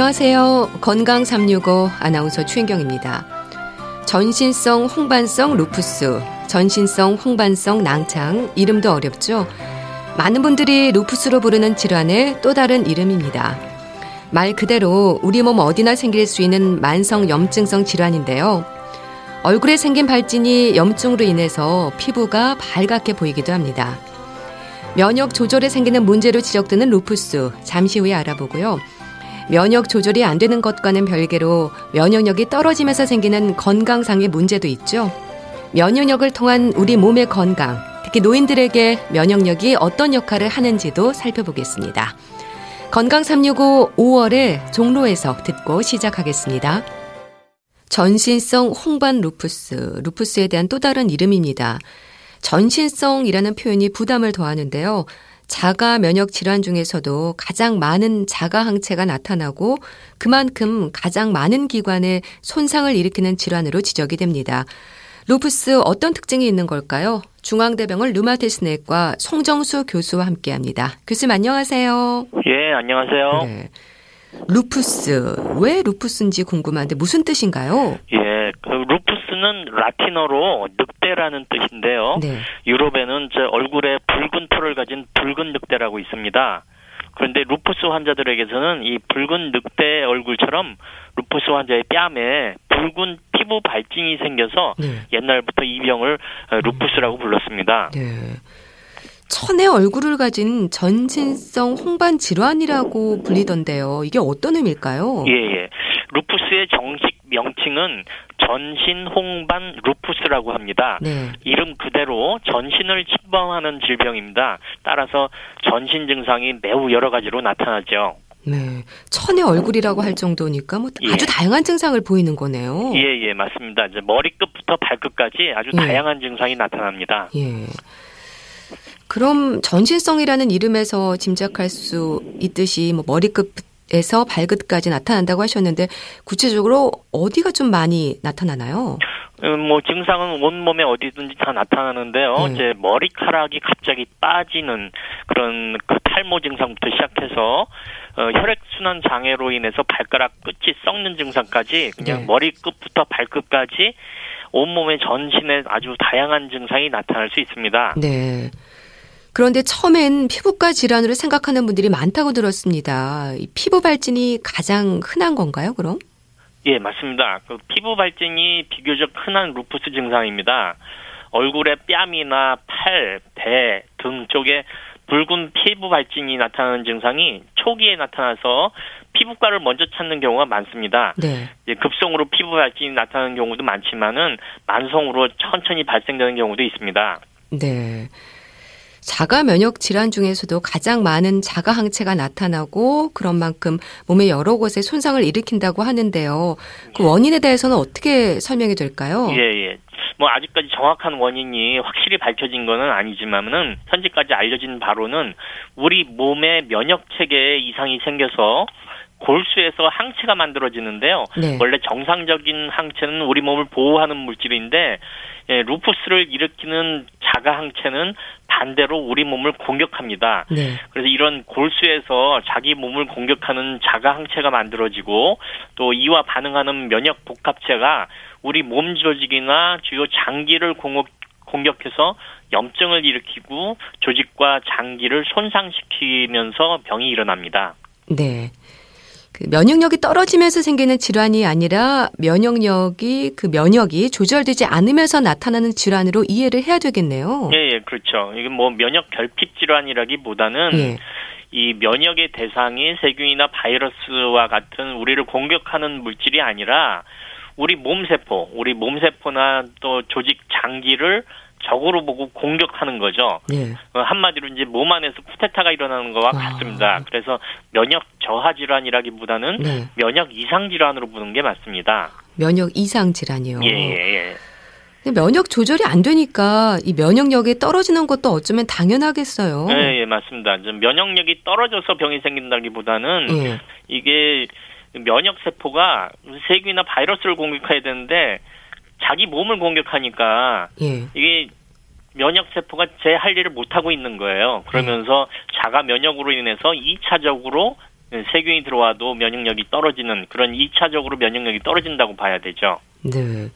안녕하세요. 건강 365 아나운서 최인경입니다. 전신성 홍반성 루푸스, 전신성 홍반성 낭창, 이름도 어렵죠? 많은 분들이 루푸스로 부르는 질환의 또 다른 이름입니다. 말 그대로 우리 몸 어디나 생길 수 있는 만성 염증성 질환인데요. 얼굴에 생긴 발진이 염증으로 인해서 피부가 발갛게 보이기도 합니다. 면역 조절에 생기는 문제로 지적되는 루푸스 잠시 후에 알아보고요. 면역 조절이 안 되는 것과는 별개로 면역력이 떨어지면서 생기는 건강상의 문제도 있죠. 면역력을 통한 우리 몸의 건강, 특히 노인들에게 면역력이 어떤 역할을 하는지도 살펴보겠습니다. 건강 365 5월에 종로에서 듣고 시작하겠습니다. 전신성 홍반 루푸스, 루푸스에 대한 또 다른 이름입니다. 전신성이라는 표현이 부담을 더하는데요. 자가 면역 질환 중에서도 가장 많은 자가 항체가 나타나고 그만큼 가장 많은 기관에 손상을 일으키는 질환으로 지적이 됩니다. 루푸스 어떤 특징이 있는 걸까요? 중앙대병원 류마티스 내과 송정수 교수와 함께 합니다. 교수님 안녕하세요. 예, 안녕하세요. 네. 루푸스. 왜 루푸스인지 궁금한데 무슨 뜻인가요? 예, 루푸스는 라틴어로 늑대라는 뜻인데요. 네. 유럽에는 저 얼굴에 붉은 털을 가진 붉은 늑대라고 있습니다. 그런데 루푸스 환자들에게서는 이 붉은 늑대 얼굴처럼 루푸스 환자의 뺨에 붉은 피부 발진이 생겨서 네. 옛날부터 이 병을 루푸스라고 불렀습니다. 네. 천의 얼굴을 가진 전신성 홍반 질환이라고 불리던데요. 이게 어떤 의미일까요? 예, 예. 루푸스의 정식 명칭은 전신 홍반 루푸스라고 합니다. 네. 이름 그대로 전신을 침범하는 질병입니다. 따라서 전신 증상이 매우 여러 가지로 나타나죠. 네. 천의 얼굴이라고 할 정도니까 뭐 예. 아주 다양한 증상을 보이는 거네요. 예, 예, 맞습니다. 이제 머리끝부터 발끝까지 아주 예. 다양한 증상이 나타납니다. 예. 그럼 전신성이라는 이름에서 짐작할 수 있듯이 뭐 머리끝 에서 발끝까지 나타난다고 하셨는데 구체적으로 어디가 좀 많이 나타나나요? 음, 뭐 증상은 온몸에 어디든지 다 나타나는데요. 네. 이제 머리카락이 갑자기 빠지는 그런 그 탈모 증상부터 시작해서 어, 혈액순환 장애로 인해서 발가락 끝이 썩는 증상까지 그냥 네. 머리끝부터 발끝까지 온몸의 전신에 아주 다양한 증상이 나타날 수 있습니다. 네. 그런데 처음엔 피부과 질환으로 생각하는 분들이 많다고 들었습니다. 피부 발진이 가장 흔한 건가요, 그럼? 예, 맞습니다. 그 피부 발진이 비교적 흔한 루푸스 증상입니다. 얼굴의 뺨이나 팔, 배, 등 쪽에 붉은 피부 발진이 나타나는 증상이 초기에 나타나서 피부과를 먼저 찾는 경우가 많습니다. 네. 급성으로 피부 발진이 나타나는 경우도 많지만은 만성으로 천천히 발생되는 경우도 있습니다. 네. 자가 면역 질환 중에서도 가장 많은 자가 항체가 나타나고 그런 만큼 몸의 여러 곳에 손상을 일으킨다고 하는데요. 그 원인에 대해서는 어떻게 설명이 될까요? 예, 예. 뭐 아직까지 정확한 원인이 확실히 밝혀진 것은 아니지만은 현재까지 알려진 바로는 우리 몸의 면역 체계에 이상이 생겨서 골수에서 항체가 만들어지는데요. 네. 원래 정상적인 항체는 우리 몸을 보호하는 물질인데 예, 루푸스를 일으키는 자가 항체는 반대로 우리 몸을 공격합니다. 네. 그래서 이런 골수에서 자기 몸을 공격하는 자가 항체가 만들어지고 또 이와 반응하는 면역 복합체가 우리 몸 조직이나 주요 장기를 공격, 공격해서 염증을 일으키고 조직과 장기를 손상시키면서 병이 일어납니다. 네. 그 면역력이 떨어지면서 생기는 질환이 아니라 면역력이 그 면역이 조절되지 않으면서 나타나는 질환으로 이해를 해야 되겠네요. 예, 예 그렇죠. 이게 뭐 면역 결핍 질환이라기보다는 예. 이 면역의 대상이 세균이나 바이러스와 같은 우리를 공격하는 물질이 아니라 우리 몸세포, 우리 몸세포나 또 조직 장기를 적으로 보고 공격하는 거죠. 예. 어, 한마디로 이제 몸 안에서 쿠데타가 일어나는 것과 아. 같습니다. 그래서 면역 저하 질환이라기보다는 네. 면역 이상 질환으로 보는 게 맞습니다. 면역 이상 질환이요. 예, 예, 예. 면역 조절이 안 되니까 이 면역력이 떨어지는 것도 어쩌면 당연하겠어요. 네, 예, 맞습니다. 면역력이 떨어져서 병이 생긴다기보다는 예. 이게 면역 세포가 세균이나 바이러스를 공격해야 되는데 자기 몸을 공격하니까 예. 이게 면역 세포가 제 할 일을 못 하고 있는 거예요. 그러면서 예. 자가 면역으로 인해서 2차적으로 세균이 들어와도 면역력이 떨어지는 그런 2차적으로 면역력이 떨어진다고 봐야 되죠. 네.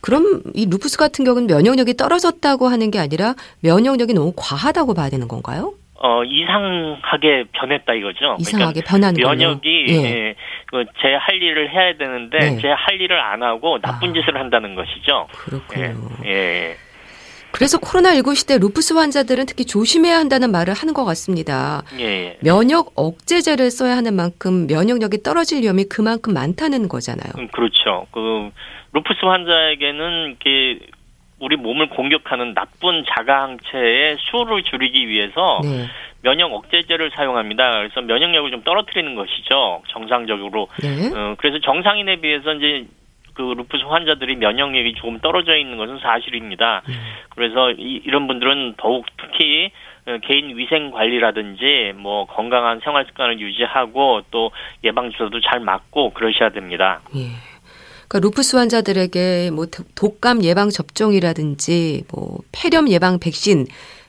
그럼 이 루푸스 같은 경우는 면역력이 떨어졌다고 하는 게 아니라 면역력이 너무 과하다고 봐야 되는 건가요? 어 이상하게 변했다 이거죠. 이상하게 그러니까 변한 면역이 예. 예, 그 제할 일을 해야 되는데 네. 제할 일을 안 하고 나쁜 아. 짓을 한다는 것이죠. 그렇군요. 예. 예. 그래서 코로나19 시대 루푸스 환자들은 특히 조심해야 한다는 말을 하는 것 같습니다. 예. 면역 억제제를 써야 하는 만큼 면역력이 떨어질 위험이 그만큼 많다는 거잖아요. 음, 그렇죠. 그 루푸스 환자에게는 이게 우리 몸을 공격하는 나쁜 자가 항체의 수를 줄이기 위해서 네. 면역 억제제를 사용합니다. 그래서 면역력을 좀 떨어뜨리는 것이죠. 정상적으로. 네. 어, 그래서 정상인에 비해서 이제 그 루푸스 환자들이 면역력이 조금 떨어져 있는 것은 사실입니다. 네. 그래서 이, 이런 분들은 더욱 특히 어, 개인 위생 관리라든지 뭐 건강한 생활 습관을 유지하고 또 예방 주사도 잘 맞고 그러셔야 됩니다. 예. 그러니까 루푸스 환자들에게 뭐 독감 예방 접종이라든지 뭐 폐렴 예방 백신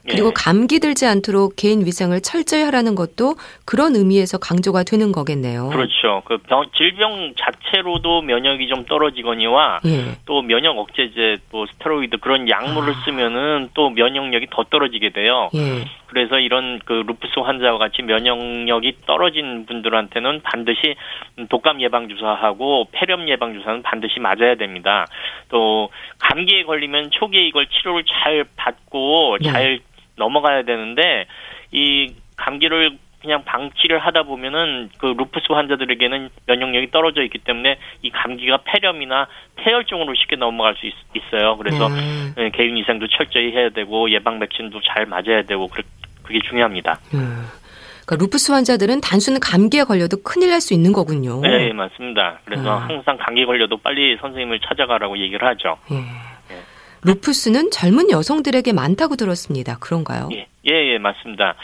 그리고 예. 감기 들지 않도록 개인 위생을 철저히 하라는 것도 그런 의미에서 강조가 되는 거겠네요. 그렇죠. 그 병, 질병 자체로도 면역이 좀 떨어지거니와 예. 또 면역 억제제, 또 스테로이드 그런 약물을 아. 쓰면은 또 면역력이 더 떨어지게 돼요. 예. 그래서 이런 그 루푸스 환자와 같이 면역력이 떨어진 분들한테는 반드시 독감 예방 주사하고 폐렴 예방 주사는 반드시 맞아야 됩니다. 또 감기에 걸리면 초기에 이걸 치료를 잘 받고 네. 잘 넘어가야 되는데 이 감기를 그냥 방치를 하다 보면은 그 루푸스 환자들에게는 면역력이 떨어져 있기 때문에 이 감기가 폐렴이나 폐혈증으로 쉽게 넘어갈 수 있, 어요 그래서 네. 개인 위생도 철저히 해야 되고 예방 백신도 잘 맞아야 되고 그게 중요합니다. 음. 그러니까 루푸스 환자들은 단순 감기에 걸려도 큰일 날 수 있는 거군요. 네, 맞습니다. 그래서 음. 항상 감기 걸려도 빨리 선생님을 찾아가라고 얘기를 하죠. 예. 루푸스는 젊은 여성들에게 많다고 들었습니다. 그런가요? 예, 예, 예 맞습니다.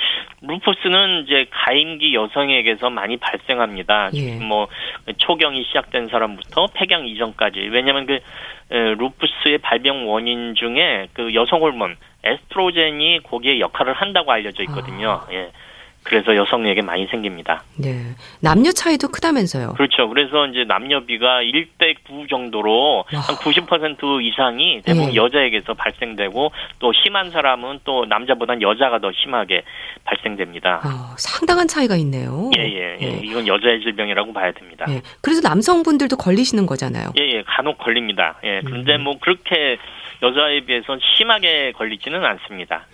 루푸스는 이제 가임기 여성에게서 많이 발생합니다. 예. 뭐 초경이 시작된 사람부터 폐경 이전까지. 왜냐하면 그 루푸스의 발병 원인 중에 그 여성 호르몬 에스트로겐이 거기에 역할을 한다고 알려져 있거든요. 아. 예. 그래서 여성에게 많이 생깁니다. 네. 남녀 차이도 크다면서요? 그렇죠. 그래서 이제 남녀비가 1대 9 정도로 와. 한 90% 이상이 대부분 예. 여자에게서 발생되고 또 심한 사람은 또 남자보단 여자가 더 심하게 발생됩니다. 어, 상당한 차이가 있네요. 예, 예, 예. 예. 이건 여자의 질병이라고 봐야 됩니다. 예. 그래서 남성분들도 걸리시는 거잖아요. 예, 예. 간혹 걸립니다. 예. 그런데 음. 뭐 그렇게 여자에 비해서 심하게 걸리지는 않습니다.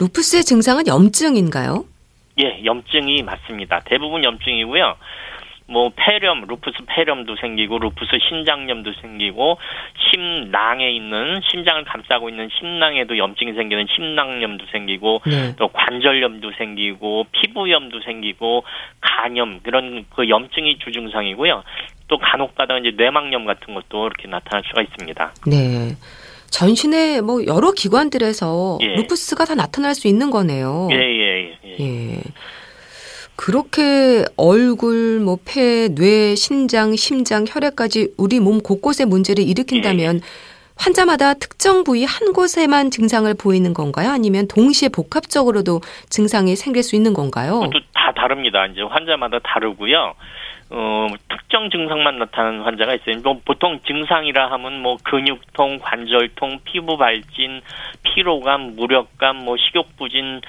루푸스의 증상은 염증인가요? 예, 염증이 맞습니다. 대부분 염증이고요. 뭐 폐렴, 루푸스 폐렴도 생기고 루푸스 신장염도 생기고 심낭에 있는 심장을 감싸고 있는 심낭에도 염증이 생기는 심낭염도 생기고 네. 또 관절염도 생기고 피부염도 생기고 간염 그런 그 염증이 주증상이고요. 또 간혹 가다 이제 뇌막염 같은 것도 이렇게 나타날 수가 있습니다. 네. 전신의 뭐 여러 기관들에서 예. 루푸스가 다 나타날 수 있는 거네요. 예, 예, 예. 예. 그렇게 얼굴, 뭐 폐, 뇌, 신장, 심장, 혈액까지 우리 몸 곳곳에 문제를 일으킨다면 예. 환자마다 특정 부위 한 곳에만 증상을 보이는 건가요? 아니면 동시에 복합적으로도 증상이 생길 수 있는 건가요? 다 다릅니다. 이제 환자마다 다르고요. 어, 특정 증상만 나타나는 환자가 있어요. 뭐 보통 증상이라 하면 뭐 근육통, 관절통, 피부 발진, 피로감, 무력감, 뭐 식욕부진,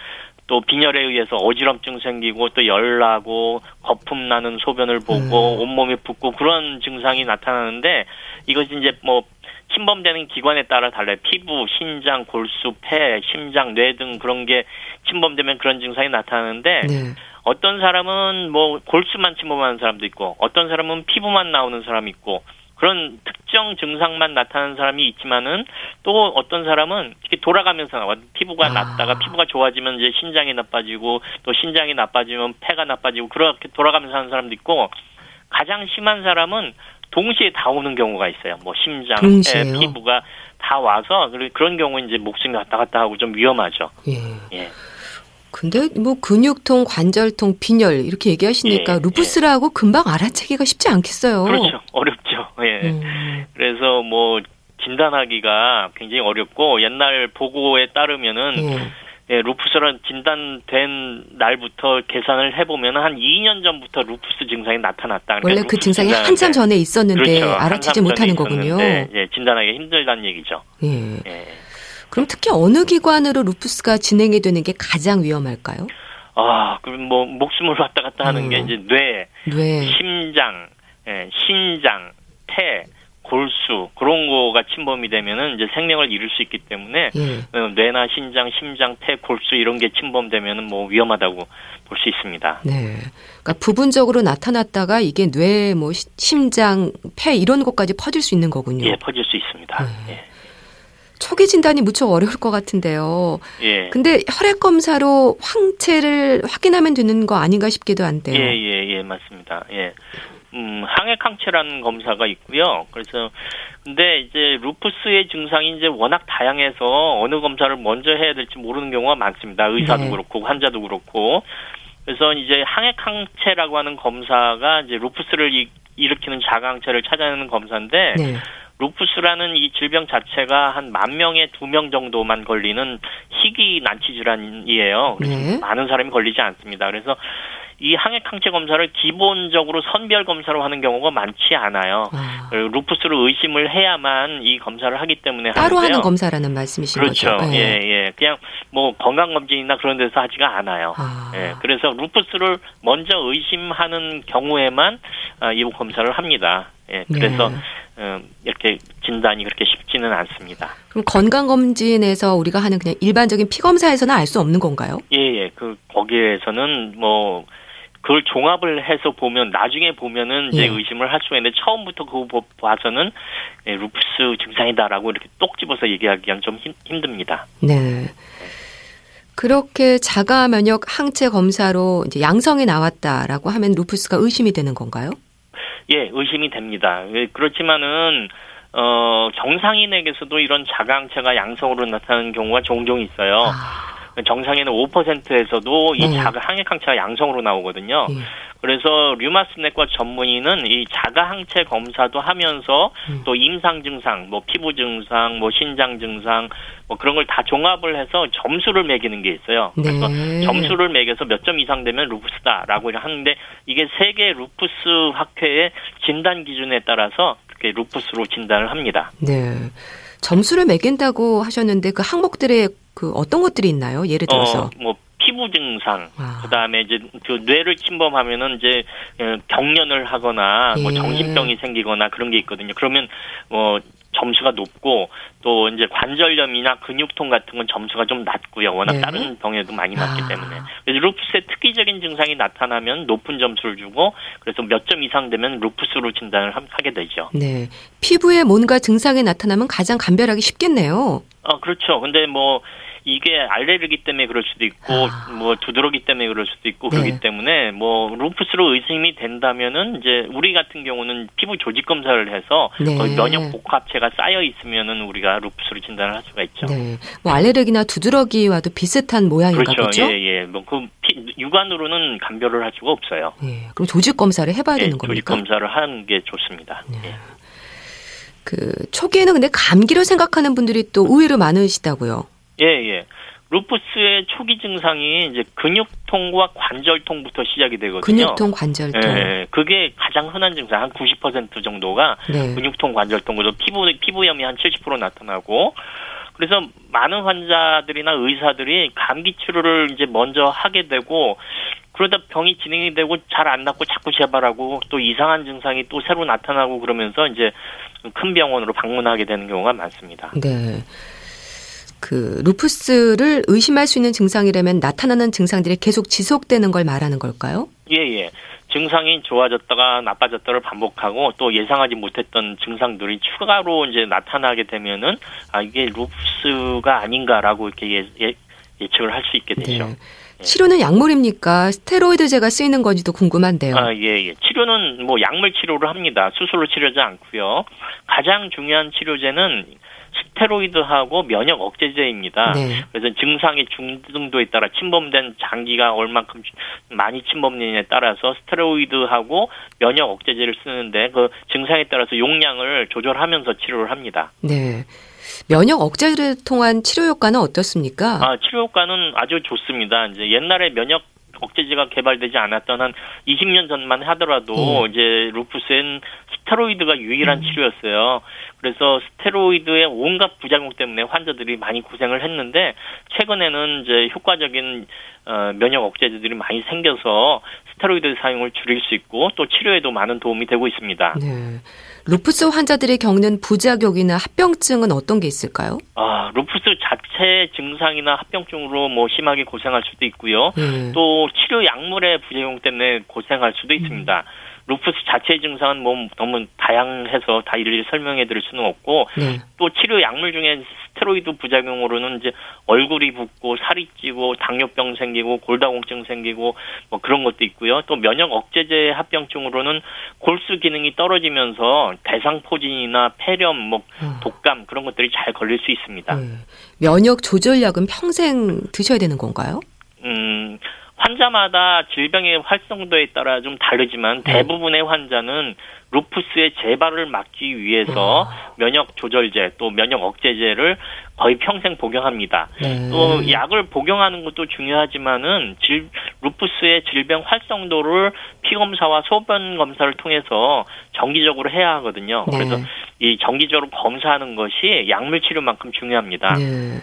또 빈혈에 의해서 어지럼증 생기고 또 열나고 거품 나는 소변을 보고 음. 온몸이 붓고 그런 증상이 나타나는데 이것이 이제 뭐 침범되는 기관에 따라 달라요. 피부, 신장, 골수, 폐, 심장, 뇌 등 그런 게 침범되면 그런 증상이 나타나는데 네. 어떤 사람은 뭐 골수만 침범하는 사람도 있고 어떤 사람은 피부만 나오는 사람이 있고 그런 특정 증상만 나타나는 사람이 있지만은 또 어떤 사람은 이렇게 돌아가면서 나와 피부가 아. 낫다가 피부가 좋아지면 이제 신장이 나빠지고 또 신장이 나빠지면 폐가 나빠지고 그렇게 돌아가면서 하는 사람도 있고 가장 심한 사람은 동시에 다 오는 경우가 있어요. 뭐 심장, 폐, 피부가 다 와서 그런 경우 이제 목숨이 왔다 갔다 하고 좀 위험하죠. 예. 예. 근데 뭐 근육통, 관절통, 빈혈 이렇게 얘기하시니까 예, 루푸스라고 예. 금방 알아채기가 쉽지 않겠어요. 그렇죠. 어렵죠. 예. 음. 그래서 뭐 진단하기가 굉장히 어렵고 옛날 보고에 따르면은 예. 예, 루푸스는 진단된 날부터 계산을 해보면 한 2년 전부터 루푸스 증상이 나타났다. 그러니까 원래 그 증상이 한참 전에 있었는데 그렇죠. 알아채지 못하는 거군요. 예, 진단하기 힘들다는 얘기죠. 예. 예. 그럼 특히 어느 기관으로 루푸스가 진행이 되는 게 가장 위험할까요? 아, 그럼 뭐 목숨을 왔다 갔다 하는 음. 게 이제 뇌, 뇌. 심장, 예, 신장, 폐, 골수 그런 거가 침범이 되면은 이제 생명을 잃을 수 있기 때문에 예. 어, 뇌나 신장, 심장, 폐, 골수 이런 게 침범되면은 뭐 위험하다고 볼 수 있습니다. 네. 그러니까 부분적으로 나타났다가 이게 뇌, 뭐 심장, 폐 이런 것까지 퍼질 수 있는 거군요. 예, 퍼질 수 있습니다. 네. 예. 초기 진단이 무척 어려울 것 같은데요. 예. 근데 혈액 검사로 황체를 확인하면 되는 거 아닌가 싶기도 한데요. 예, 예, 예, 맞습니다. 예. 음, 항액 항체라는 검사가 있고요. 그래서 근데 이제 루푸스의 증상이 이제 워낙 다양해서 어느 검사를 먼저 해야 될지 모르는 경우가 많습니다. 의사도 네. 그렇고 환자도 그렇고. 그래서 이제 항액 항체라고 하는 검사가 이제 루푸스를 이, 일으키는 자가항체를 찾아내는 검사인데 네. 루푸스라는 이 질병 자체가 한 만 명에 두 명 정도만 걸리는 희귀 난치 질환이에요. 네. 많은 사람이 걸리지 않습니다. 그래서 이 항액 항체 검사를 기본적으로 선별 검사로 하는 경우가 많지 않아요. 아. 루푸스를 의심을 해야만 이 검사를 하기 때문에 따로 하는데요. 하는 검사라는 말씀이신 그렇죠. 거죠. 네. 예, 예. 그냥 뭐 건강 검진이나 그런 데서 하지가 않아요. 아. 예. 그래서 루푸스를 먼저 의심하는 경우에만 아, 이 검사를 합니다. 예. 그래서 네. 음, 이렇게 진단이 그렇게 쉽지는 않습니다. 그럼 건강검진에서 우리가 하는 그냥 일반적인 피검사에서는 알 수 없는 건가요? 예, 예. 그, 거기에서는 뭐, 그걸 종합을 해서 보면 나중에 보면은 이제 예. 의심을 할 수가 있는데 처음부터 그거 봐서는 예, 루푸스 증상이다라고 이렇게 똑 집어서 얘기하기는 좀 힘, 힘듭니다. 네. 그렇게 자가 면역 항체 검사로 이제 양성이 나왔다라고 하면 루푸스가 의심이 되는 건가요? 예, 의심이 됩니다. 예, 그렇지만은 어 정상인에게서도 이런 자가 항체가 양성으로 나타나는 경우가 종종 있어요. 아. 정상에는 5%에서도 이 네. 자가 항액 항체가 양성으로 나오거든요. 네. 그래서 류마스내과 전문의는 이 자가 항체 검사도 하면서 음. 또 임상 증상, 뭐 피부 증상, 뭐 신장 증상, 뭐 그런 걸 다 종합을 해서 점수를 매기는 게 있어요. 네. 그래서 점수를 매겨서 몇 점 이상 되면 루푸스다라고 하는데 이게 세계 루푸스 학회의 진단 기준에 따라서 그렇게 루푸스로 진단을 합니다. 네. 점수를 매긴다고 하셨는데 그 항목들의 그 어떤 것들이 있나요? 예를 들어서 어, 뭐 피부 증상, 아. 그다음에 이제 그 뇌를 침범하면은 이제 어, 경련을 하거나 뭐 예. 뭐 정신병이 생기거나 그런 게 있거든요. 그러면 뭐 점수가 높고 또 이제 관절염이나 근육통 같은 건 점수가 좀 낮고요. 워낙 네. 다른 병에도 많이 맞기 아. 때문에. 그래서 루푸스의 특이적인 증상이 나타나면 높은 점수를 주고 그래서 몇 점 이상 되면 루푸스로 진단을 하게 되죠. 네. 피부에 뭔가 증상이 나타나면 가장 감별하기 쉽겠네요. 어, 그렇죠. 근데 뭐 이게 알레르기 때문에 그럴 수도 있고 아. 뭐 두드러기 때문에 그럴 수도 있고 네. 그렇기 때문에 뭐 루푸스로 의심이 된다면은 이제 우리 같은 경우는 피부 조직 검사를 해서 네. 면역 복합체가 쌓여 있으면은 우리가 루푸스로 진단을 할 수가 있죠. 네. 뭐 알레르기나 두드러기와도 비슷한 모양인가 그렇죠. 예, 예. 뭐그 육안으로는 감별을 할 수가 없어요. 예. 그럼 조직 검사를 해봐야 예, 되는 겁니까? 조직 검사를 하는 게 좋습니다. 네. 예. 그 초기에는 근데 감기로 생각하는 분들이 또 의외로 많으시다고요. 예, 예. 루푸스의 초기 증상이 이제 근육통과 관절통부터 시작이 되거든요. 근육통, 관절통. 예, 그게 가장 흔한 증상 한 90% 정도가 네. 근육통, 관절통 그래서 피부 피부염이 한 70% 나타나고 그래서 많은 환자들이나 의사들이 감기 치료를 이제 먼저 하게 되고 그러다 병이 진행이 되고 잘 안 낫고 자꾸 재발하고 또 이상한 증상이 또 새로 나타나고 그러면서 이제 큰 병원으로 방문하게 되는 경우가 많습니다. 네. 그 루푸스를 의심할 수 있는 증상이라면 나타나는 증상들이 계속 지속되는 걸 말하는 걸까요? 예, 예. 증상이 좋아졌다가 나빠졌다를 반복하고 또 예상하지 못했던 증상들이 추가로 이제 나타나게 되면은 아 이게 루푸스가 아닌가라고 이렇게 예, 예, 예측을 할 수 있게 되죠. 네. 예. 치료는 약물입니까? 스테로이드제가 쓰이는 건지도 궁금한데요. 아, 예, 예. 치료는 뭐 약물 치료를 합니다. 수술로 치료하지 않고요. 가장 중요한 치료제는 스테로이드하고 면역 억제제입니다. 네. 그래서 증상의 중등도에 따라 침범된 장기가 얼만큼 많이 침범되느냐에 따라서 스테로이드하고 면역 억제제를 쓰는데 그 증상에 따라서 용량을 조절하면서 치료를 합니다. 네. 면역 억제를 통한 치료 효과는 어떻습니까? 아, 치료 효과는 아주 좋습니다. 이제 옛날에 면역 억제제가 개발되지 않았던 한 20년 전만 하더라도 음. 이제 루푸스엔 스테로이드가 유일한 음. 치료였어요. 그래서 스테로이드의 온갖 부작용 때문에 환자들이 많이 고생을 했는데 최근에는 이제 효과적인 어, 면역 억제제들이 많이 생겨서 스테로이드 사용을 줄일 수 있고 또 치료에도 많은 도움이 되고 있습니다. 네. 루푸스 환자들이 겪는 부작용이나 합병증은 어떤 게 있을까요? 아, 루푸스 자체 증상이나 합병증으로 뭐 심하게 고생할 수도 있고요. 네. 또 치료 약물의 부작용 때문에 고생할 수도 있습니다. 루푸스 자체 증상은 뭐 너무 다양해서 다 일일이 설명해 드릴 수는 없고 네. 또 치료 약물 중에 스테로이드 부작용으로는 이제 얼굴이 붓고 살이 찌고 당뇨병 생기고 골다공증 생기고 뭐 그런 것도 있고요. 또 면역 억제제 합병증으로는 골수 기능이 떨어지면서 대상포진이나 폐렴, 뭐 어. 독감 그런 것들이 잘 걸릴 수 있습니다. 네. 면역 조절약은 평생 드셔야 되는 건가요? 음, 환자마다 질병의 활성도에 따라 좀 다르지만 네. 대부분의 환자는 루푸스의 재발을 막기 위해서 아. 면역 조절제 또 면역 억제제를 거의 평생 복용합니다. 네. 또 약을 복용하는 것도 중요하지만은 질, 루푸스의 질병 활성도를 피 검사와 소변 검사를 통해서 정기적으로 해야 하거든요. 네. 그래서 이 정기적으로 검사하는 것이 약물 치료만큼 중요합니다. 네.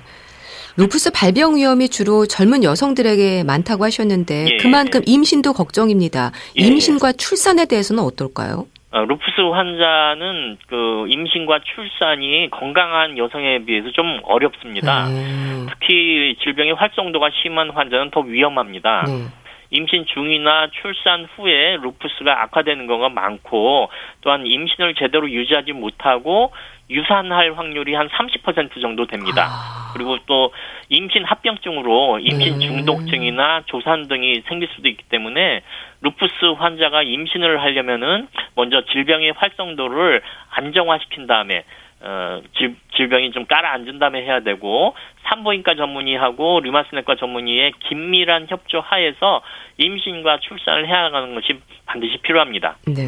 루푸스 발병 위험이 주로 젊은 여성들에게 많다고 하셨는데 예. 그만큼 임신도 걱정입니다. 예. 임신과 출산에 대해서는 어떨까요? 어, 루푸스 환자는 그 임신과 출산이 건강한 여성에 비해서 좀 어렵습니다. 네. 특히 질병의 활성도가 심한 환자는 더 위험합니다. 네. 임신 중이나 출산 후에 루푸스가 악화되는 경우가 많고 또한 임신을 제대로 유지하지 못하고 유산할 확률이 한 30% 정도 됩니다. 아. 그리고 또 임신 합병증으로 임신 네. 중독증이나 조산 등이 생길 수도 있기 때문에 루푸스 환자가 임신을 하려면은 먼저 질병의 활성도를 안정화시킨 다음에 어, 질, 질병이 좀 깔아앉은 다음에 해야 되고 산부인과 전문의하고 류마티스내과 전문의의 긴밀한 협조 하에서 임신과 출산을 해야 하는 것이 반드시 필요합니다. 네.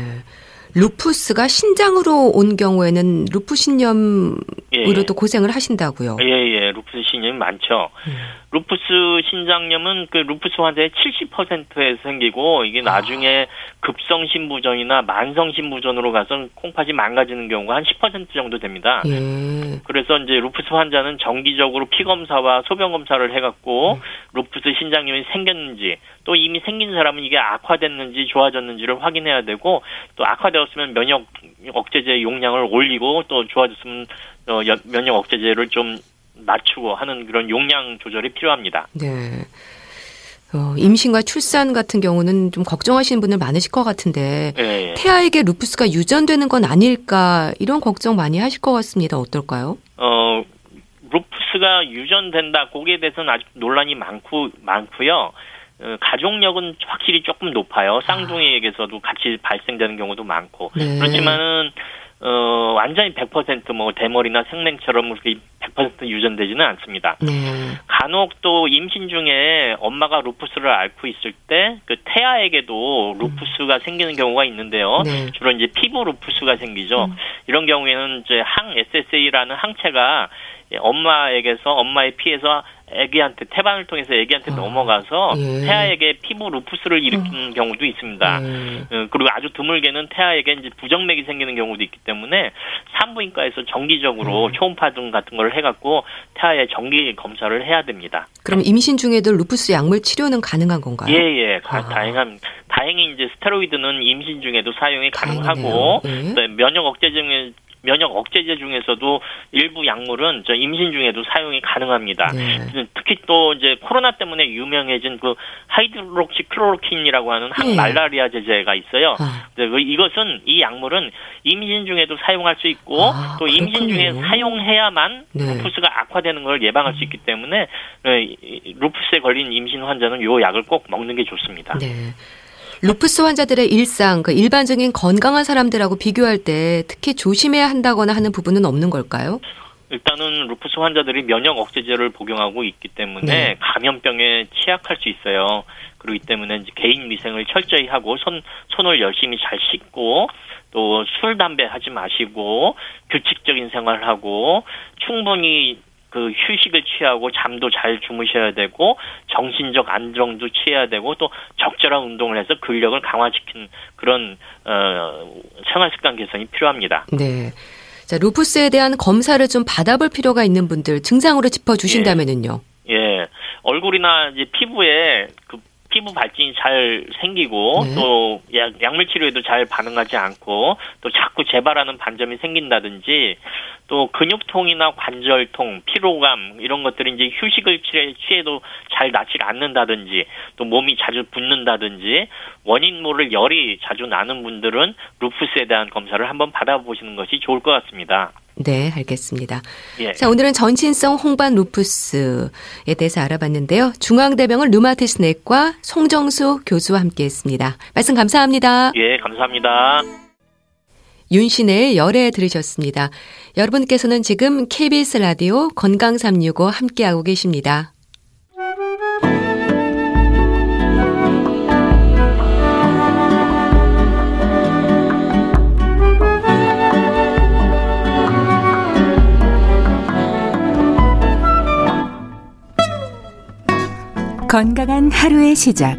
루푸스가 신장으로 온 경우에는 루푸스 신염으로도 고생을 하신다고요. 예, 예, 루푸스 신염이 많죠. 음. 루푸스 신장염은 그 루푸스 환자의 70%에서 생기고 이게 나중에 급성 신부전이나 만성 신부전으로 가서 콩팥이 망가지는 경우가 한 10% 정도 됩니다. 예. 그래서 이제 루푸스 환자는 정기적으로 피 검사와 소변 검사를 해갖고 루푸스 신장염이 생겼는지 또 이미 생긴 사람은 이게 악화됐는지 좋아졌는지를 확인해야 되고 또 악화되었으면 면역 억제제 용량을 올리고 또 좋아졌으면 어, 여- 면역 억제제를 좀 낮추고 하는 그런 용량 조절이 필요합니다. 네. 어, 임신과 출산 같은 경우는 좀 걱정하시는 분들 많으실 것 같은데 예, 예. 태아에게 루푸스가 유전되는 건 아닐까 이런 걱정 많이 하실 것 같습니다. 어떨까요? 어, 루푸스가 유전된다. 거기에 대해서는 아직 논란이 많고 많고요. 어, 가족력은 확실히 조금 높아요. 쌍둥이에게서도 같이 발생되는 경우도 많고. 네. 그렇지만은 어, 완전히 100%뭐 대머리나 생맹처럼 그렇게 100% 유전되지는 않습니다. 네. 간혹 또 임신 중에 엄마가 루푸스를 앓고 있을 때 그 태아에게도 루푸스가 생기는 경우가 있는데요. 네. 주로 이제 피부 루푸스가 생기죠. 음. 이런 경우에는 이제 항 SSA라는 항체가 엄마에게서 엄마의 피에서 아기한테 태반을 통해서 아기한테 아, 넘어가서 예. 태아에게 피부 루푸스를 일으키는 경우도 있습니다. 네. 어, 그리고 아주 드물게는 태아에게 이제 부정맥이 생기는 경우도 있기 때문에 산부인과에서 정기적으로 음. 초음파 등 같은 걸 해갖고 태아의 정기 검사를 해야 됩니다. 그럼 임신 중에도 루푸스 약물 치료는 가능한 건가요? 예, 예. 가- 아. 다행한, 다행히 이제 스테로이드는 임신 중에도 사용이. 가능하고, 예. 또 면역 억제 중에, 면역 억제제 중에서도 일부 약물은 저 임신 중에도 사용이 가능합니다. 네. 특히 또 이제 코로나 때문에 유명해진 그 하이드록시클로로퀸이라고 하는 예. 항말라리아 제제가 있어요. 아, 네, 그 이것은 이 약물은 임신 중에도 사용할 수 있고 아, 또 임신 중에 그렇군요. 사용해야만 네. 루푸스가 악화되는 걸 예방할 수 있기 때문에 네, 이- 루푸스에 걸린 임신 환자는 요 약을 꼭 먹는 게 좋습니다. 네. 루푸스 환자들의 일상, 그 일반적인 건강한 사람들하고 비교할 때 특히 조심해야 한다거나 하는 부분은 없는 걸까요? 일단은 루푸스 환자들이 면역 억제제를 복용하고 있기 때문에 네. 감염병에 취약할 수 있어요. 그렇기 때문에 이제 개인 위생을 철저히 하고 손 손을 열심히 잘 씻고 또 술 담배 하지 마시고 규칙적인 생활을 하고 충분히 그 휴식을 취하고 잠도 잘 주무셔야 되고 정신적 안정도 취해야 되고 또 적절한 운동을 해서 근력을 강화시키는 그런 어 생활 습관 개선이 필요합니다. 네. 자, 루푸스에 대한 검사를 좀 받아볼 필요가 있는 분들 증상으로 짚어 주신다면은요. 예. 예. 얼굴이나 이제 피부에 그 피부 발진이 잘 생기고 네. 또 약, 약물 치료에도 잘 반응하지 않고 또 자꾸 재발하는 반점이 생긴다든지 또 근육통이나 관절통, 피로감 이런 것들이 이제 휴식을 취해도 잘 낫지 않는다든지 또 몸이 자주 붓는다든지 원인 모를 열이 자주 나는 분들은 루푸스에 대한 검사를 한번 받아보시는 것이 좋을 것 같습니다. 네, 알겠습니다. 예. 자, 오늘은 전신성 홍반 루푸스에 대해서 알아봤는데요. 중앙대병원 루마티스 내과 송정수 교수와 함께 했습니다. 말씀 감사합니다. 예, 감사합니다. 윤신의 열애 들으셨습니다. 여러분께서는 지금 KBS 라디오 건강 365 함께하고 계십니다. 건강한 하루의 시작.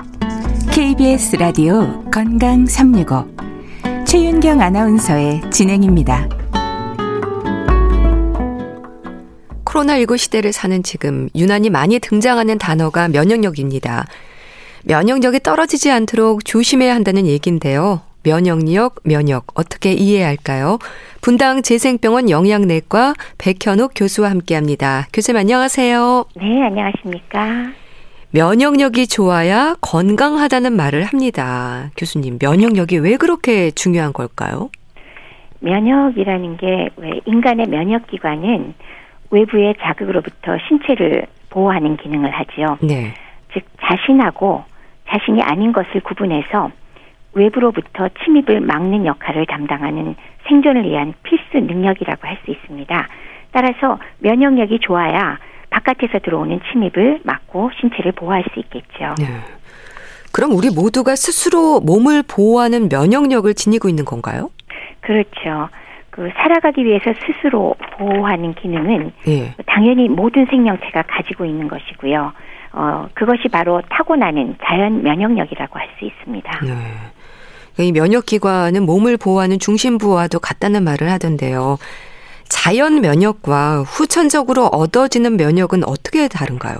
KBS 라디오 건강 365. 최윤경 아나운서의 진행입니다. 코로나19 시대를 사는 지금 유난히 많이 등장하는 단어가 면역력입니다. 면역력이 떨어지지 않도록 조심해야 한다는 얘기인데요. 면역력, 면역 어떻게 이해해야 할까요? 분당 재생병원 영양내과 백현욱 교수와 함께합니다. 교수님 안녕하세요. 네, 안녕하십니까? 면역력이 좋아야 건강하다는 말을 합니다. 교수님, 면역력이 왜 그렇게 중요한 걸까요? 면역이라는 게 왜 인간의 면역 기관은 외부의 자극으로부터 신체를 보호하는 기능을 하지요. 네. 즉 자신하고 자신이 아닌 것을 구분해서 외부로부터 침입을 막는 역할을 담당하는 생존을 위한 필수 능력이라고 할 수 있습니다. 따라서 면역력이 좋아야 바깥에서 들어오는 침입을 막고 신체를 보호할 수 있겠죠. 네. 그럼 우리 모두가 스스로 몸을 보호하는 면역력을 지니고 있는 건가요? 그렇죠. 그 살아가기 위해서 스스로 보호하는 기능은 네. 당연히 모든 생명체가 가지고 있는 것이고요. 어, 그것이 바로 타고나는 자연 면역력이라고 할 수 있습니다. 네. 이 면역기관은 몸을 보호하는 중심부와도 같다는 말을 하던데요. 자연 면역과 후천적으로 얻어지는 면역은 어떻게 다른가요?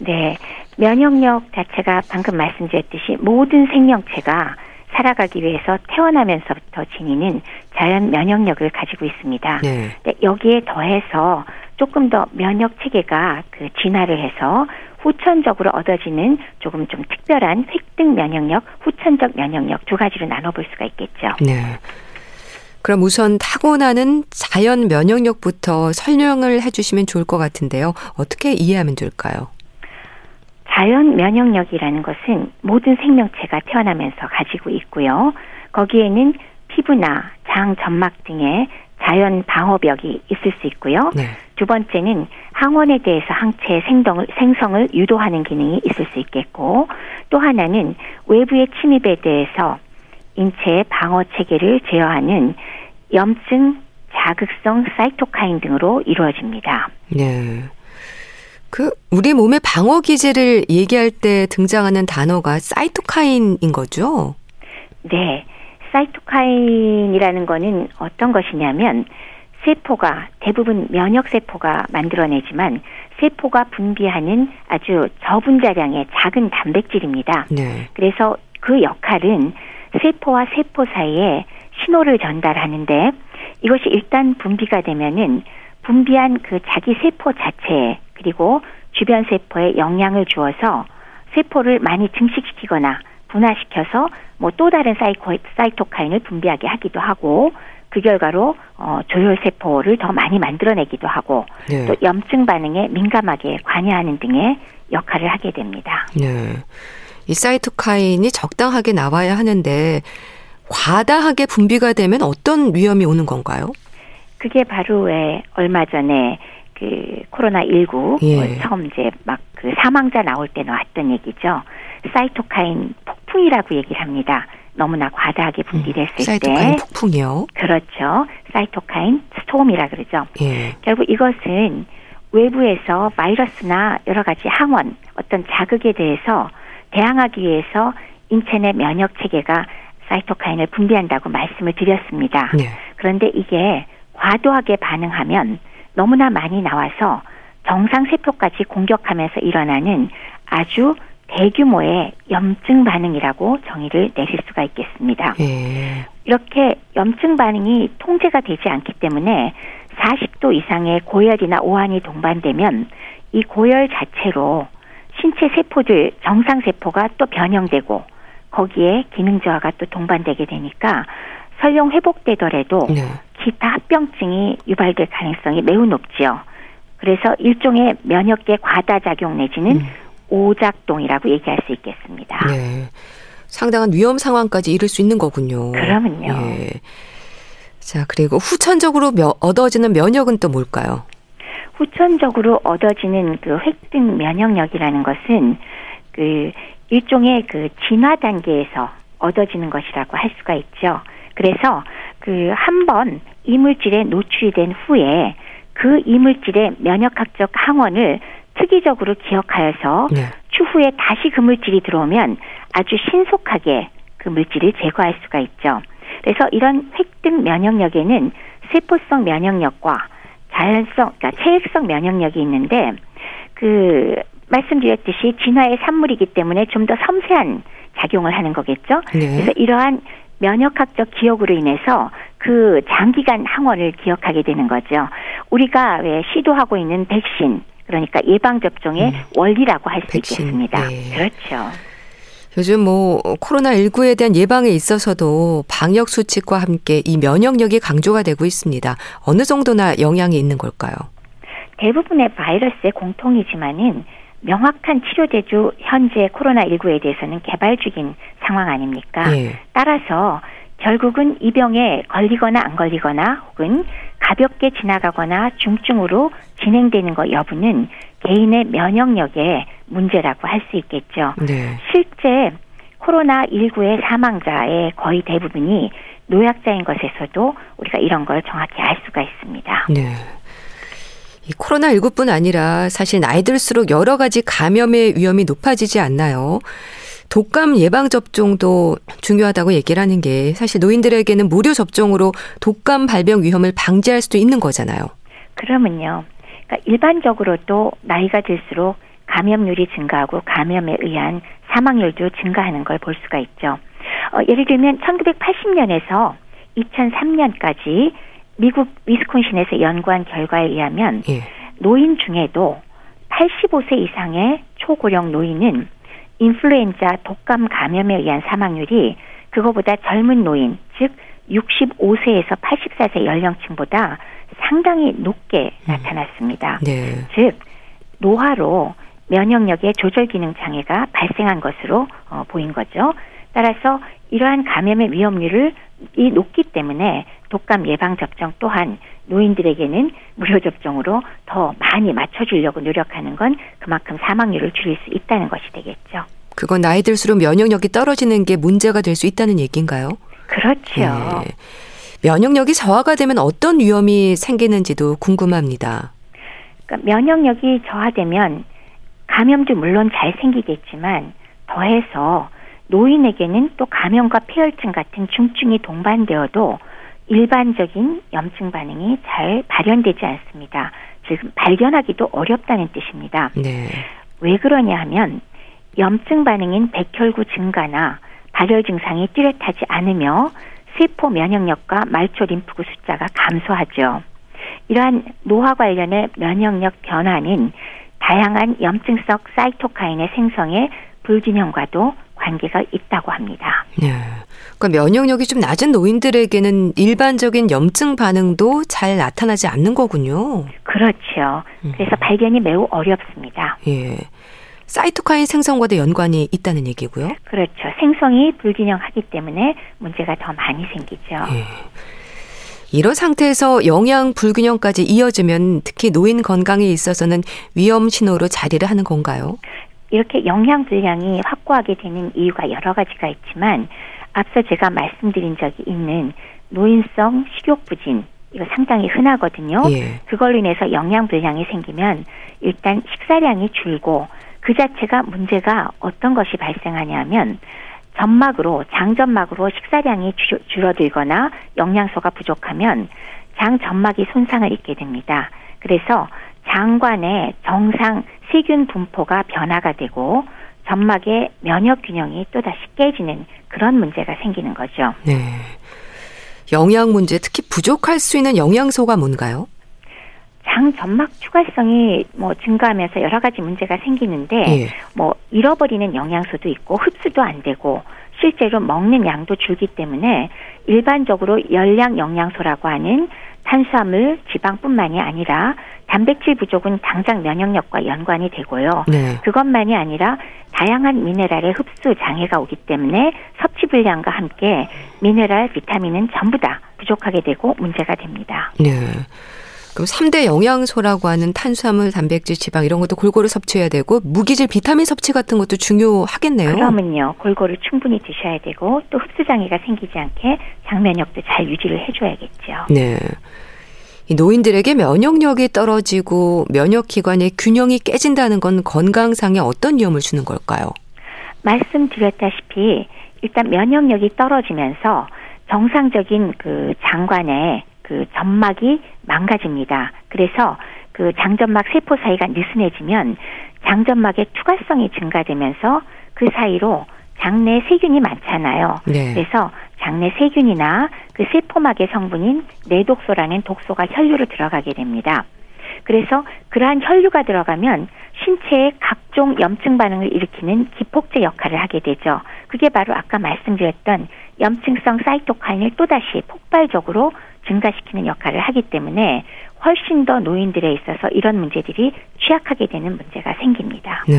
네. 면역력 자체가 방금 말씀드렸듯이 모든 생명체가 살아가기 위해서 태어나면서부터 지니는 자연 면역력을 가지고 있습니다. 네. 여기에 더해서 조금 더 면역 체계가 그 진화를 해서 후천적으로 얻어지는 조금 좀 특별한 획득 면역력, 후천적 면역력 두 가지로 나눠볼 수가 있겠죠. 네. 그럼 우선 타고나는 자연 면역력부터 설명을 해주시면 좋을 것 같은데요. 어떻게 이해하면 될까요? 자연 면역력이라는 것은 모든 생명체가 태어나면서 가지고 있고요. 거기에는 피부나 장, 점막 등의 자연 방어벽이 있을 수 있고요. 네. 두 번째는 항원에 대해서 항체의 생동을, 생성을 유도하는 기능이 있을 수 있겠고, 또 하나는 외부의 침입에 대해서 인체의 방어 체계를 제어하는 염증, 자극성 사이토카인 등으로 이루어집니다. 네. 그 우리 몸의 방어 기제를 얘기할 때 등장하는 단어가 사이토카인인 거죠? 네. 사이토카인이라는 거는 어떤 것이냐면 세포가 대부분 면역 세포가 만들어내지만 세포가 분비하는 아주 저분자량의 작은 단백질입니다. 네. 그래서 그 역할은 세포와 세포 사이에 신호를 전달하는데 이것이 일단 분비가 되면은 분비한 그 자기 세포 자체에 그리고 주변 세포에 영향을 주어서 세포를 많이 증식시키거나 분화시켜서 뭐 또 다른 사이코, 사이토카인을 분비하게 하기도 하고 그 결과로 어, 조혈 세포를 더 많이 만들어내기도 하고 네. 또 염증 반응에 민감하게 관여하는 등의 역할을 하게 됩니다. 네. 이 사이토카인이 적당하게 나와야 하는데 과다하게 분비가 되면 어떤 위험이 오는 건가요? 그게 바로 왜 얼마 전에 그 코로나 19 예. 처음 이제 막 그 사망자 나올 때 나왔던 얘기죠. 사이토카인 폭풍이라고 얘기를 합니다. 너무나 과다하게 분비됐을 음, 사이토카인 폭풍이요? 그렇죠. 사이토카인 스톰이라 그러죠. 예. 결국 이것은 외부에서 바이러스나 여러 가지 항원, 어떤 자극에 대해서 대항하기 위해서 인체 내 면역 체계가 사이토카인을 분비한다고 말씀을 드렸습니다. 네. 그런데 이게 과도하게 반응하면 너무나 많이 나와서 정상 세포까지 공격하면서 일어나는 아주 대규모의 염증 반응이라고 정의를 내릴 수가 있겠습니다. 예. 이렇게 염증 반응이 통제가 되지 않기 때문에 40도 이상의 고열이나 오한이 동반되면 이 고열 자체로 신체 세포들 정상 세포가 또 변형되고 거기에 기능 저하가 또 동반되게 되니까 설령 회복되더라도 네. 기타 합병증이 유발될 가능성이 매우 높지요. 그래서 일종의 면역계 과다작용 내지는 음. 오작동이라고 얘기할 수 있겠습니다. 네. 상당한 위험 상황까지 이를 수 있는 거군요. 그러면요. 예. 자, 그리고 후천적으로 며, 얻어지는 면역은 또 뭘까요? 후천적으로 얻어지는 그 획득 면역력이라는 것은 그 일종의 그 진화 단계에서 얻어지는 것이라고 할 수가 있죠. 그래서 그 한 번 이물질에 노출이 된 후에 그 이물질의 면역학적 항원을 특이적으로 기억하여서 네. 추후에 다시 그 물질이 들어오면 아주 신속하게 그 물질을 제거할 수가 있죠. 그래서 이런 획득 면역력에는 세포성 면역력과 자연성, 그러니까 체액성 면역력이 있는데 그 말씀드렸듯이 진화의 산물이기 때문에 좀 더 섬세한 작용을 하는 거겠죠. 네. 그래서 이러한 면역학적 기억으로 인해서 그 장기간 항원을 기억하게 되는 거죠. 우리가 왜 시도하고 있는 백신 그러니까 예방 접종의 음. 원리라고 할 수 있겠습니다. 네. 그렇죠. 요즘 뭐 코로나19에 대한 예방에 있어서도 방역 수칙과 함께 이 면역력이 강조가 되고 있습니다. 어느 정도나 영향이 있는 걸까요? 대부분의 바이러스의 공통이지만은 명확한 치료제도 현재 코로나19에 대해서는 개발 중인 상황 아닙니까? 예. 따라서 결국은 이 병에 걸리거나 안 걸리거나 혹은 가볍게 지나가거나 중증으로 진행되는 것 여부는 개인의 면역력의 문제라고 할 수 있겠죠. 네. 실제 코로나19의 사망자의 거의 대부분이 노약자인 것에서도 우리가 이런 걸 정확히 알 수가 있습니다. 네. 이 코로나19뿐 아니라 사실 나이 들수록 여러 가지 감염의 위험이 높아지지 않나요? 독감 예방 접종도 중요하다고 얘기를 하는 게 사실 노인들에게는 무료 접종으로 독감 발병 위험을 방지할 수도 있는 거잖아요. 그러면요. 그러니까 일반적으로도 나이가 들수록 감염률이 증가하고 감염에 의한 사망률도 증가하는 걸 볼 수가 있죠. 어, 예를 들면 1980년에서 2003년까지 미국 위스콘신에서 연구한 결과에 의하면 예. 노인 중에도 85세 이상의 초고령 노인은 인플루엔자 독감 감염에 의한 사망률이 그거보다 젊은 노인, 즉 65세에서 84세 연령층보다 상당히 높게 나타났습니다. 네. 즉 노화로 면역력의 조절 기능 장애가 발생한 것으로 어, 보인 거죠. 따라서 이러한 감염의 위험률을 이 높기 때문에 독감 예방 접종 또한 노인들에게는 무료 접종으로 더 많이 맞춰주려고 노력하는 건 그만큼 사망률을 줄일 수 있다는 것이 되겠죠. 그건 나이 들수록 면역력이 떨어지는 게 문제가 될 수 있다는 얘기인가요? 그렇죠. 예. 면역력이 저하가 되면 어떤 위험이 생기는지도 궁금합니다. 그러니까 면역력이 저하되면 감염도 물론 잘 생기겠지만 더해서 노인에게는 또 감염과 폐혈증 같은 중증이 동반되어도 일반적인 염증 반응이 잘 발현되지 않습니다. 즉 발견하기도 어렵다는 뜻입니다. 네. 왜 그러냐 하면 염증 반응인 백혈구 증가나 발열 증상이 뚜렷하지 않으며 세포 면역력과 말초 림프구 숫자가 감소하죠. 이러한 노화 관련의 면역력 변화는 다양한 염증성 사이토카인의 생성에 불균형과도 관계가 있다고 합니다. 네. 그러니까 면역력이 좀 낮은 노인들에게는 일반적인 염증 반응도 잘 나타나지 않는 거군요. 그렇죠. 그래서 발견이 매우 어렵습니다. 예. 사이토카인 생성과도 연관이 있다는 얘기고요. 그렇죠. 생성이 불균형하기 때문에 문제가 더 많이 생기죠. 예. 이런 상태에서 영양 불균형까지 이어지면 특히 노인 건강에 있어서는 위험 신호로 자리를 하는 건가요? 이렇게 영양 불량이 확고하게 되는 이유가 여러 가지가 있지만 앞서 제가 말씀드린 적이 있는 노인성 식욕 부진 이거 상당히 흔하거든요. 예. 그걸로 인해서 영양 불량이 생기면 일단 식사량이 줄고 그 자체가 문제가 어떤 것이 발생하냐면 점막으로 장점막으로 식사량이 주, 줄어들거나 영양소가 부족하면 장 점막이 손상을 입게 됩니다. 그래서 장관의 정상 세균 분포가 변화가 되고 점막의 면역 균형이 또다시 깨지는 그런 문제가 생기는 거죠. 네. 영양 문제, 특히 부족할 수 있는 영양소가 뭔가요? 장 점막 추가성이 뭐 증가하면서 여러 가지 문제가 생기는데 예. 뭐 잃어버리는 영양소도 있고 흡수도 안 되고 실제로 먹는 양도 줄기 때문에 일반적으로 열량 영양소라고 하는 탄수화물, 지방뿐만이 아니라 단백질 부족은 당장 면역력과 연관이 되고요. 네. 그것만이 아니라 다양한 미네랄의 흡수 장애가 오기 때문에 섭취 불량과 함께 미네랄, 비타민은 전부 다 부족하게 되고 문제가 됩니다. 네. 그럼 3대 영양소라고 하는 탄수화물, 단백질, 지방 이런 것도 골고루 섭취해야 되고 무기질 비타민 섭취 같은 것도 중요하겠네요. 그러면요 골고루 충분히 드셔야 되고 또 흡수 장애가 생기지 않게 장면역도 잘 유지를 해 줘야겠죠. 네. 이 노인들에게 면역력이 떨어지고 면역 기관의 균형이 깨진다는 건 건강상에 어떤 위험을 주는 걸까요? 말씀드렸다시피 일단 면역력이 떨어지면서 정상적인 그 장관의 그 점막이 망가집니다. 그래서 그 장점막 세포 사이가 느슨해지면 장점막의 투과성이 증가되면서 그 사이로 장내 세균이 많잖아요. 네. 그래서 장내 세균이나 그 세포막의 성분인 내독소라는 독소가 혈류로 들어가게 됩니다. 그래서 그러한 혈류가 들어가면 신체에 각종 염증 반응을 일으키는 기폭제 역할을 하게 되죠. 그게 바로 아까 말씀드렸던 염증성 사이토카인을 또다시 폭발적으로 증가시키는 역할을 하기 때문에 훨씬 더 노인들에 있어서 이런 문제들이 취약하게 되는 문제가 생깁니다. 네.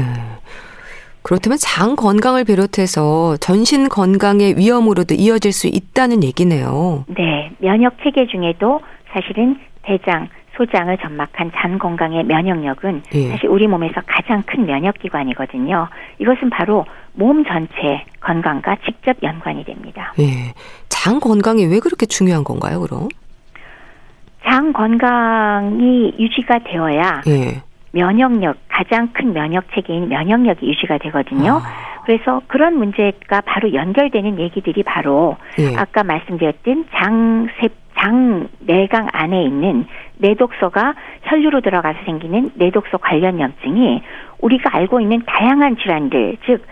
그렇다면 장 건강을 비롯해서 전신 건강의 위험으로도 이어질 수 있다는 얘기네요. 네, 면역 체계 중에도 사실은 대장, 소장을 점막한 장 건강의 면역력은 예. 사실 우리 몸에서 가장 큰 면역 기관이거든요. 이것은 바로 몸 전체 건강과 직접 연관이 됩니다. 예. 장 건강이 왜 그렇게 중요한 건가요, 그럼? 장 건강이 유지가 되어야 예. 면역력 가장 큰 면역 체계인 면역력이 유지가 되거든요. 아. 그래서 그런 문제가 바로 연결되는 얘기들이 바로 예. 아까 말씀드렸던 장세 장 내강 안에 있는 내독소가 혈류로 들어가서 생기는 내독소 관련 염증이 우리가 알고 있는 다양한 질환들, 즉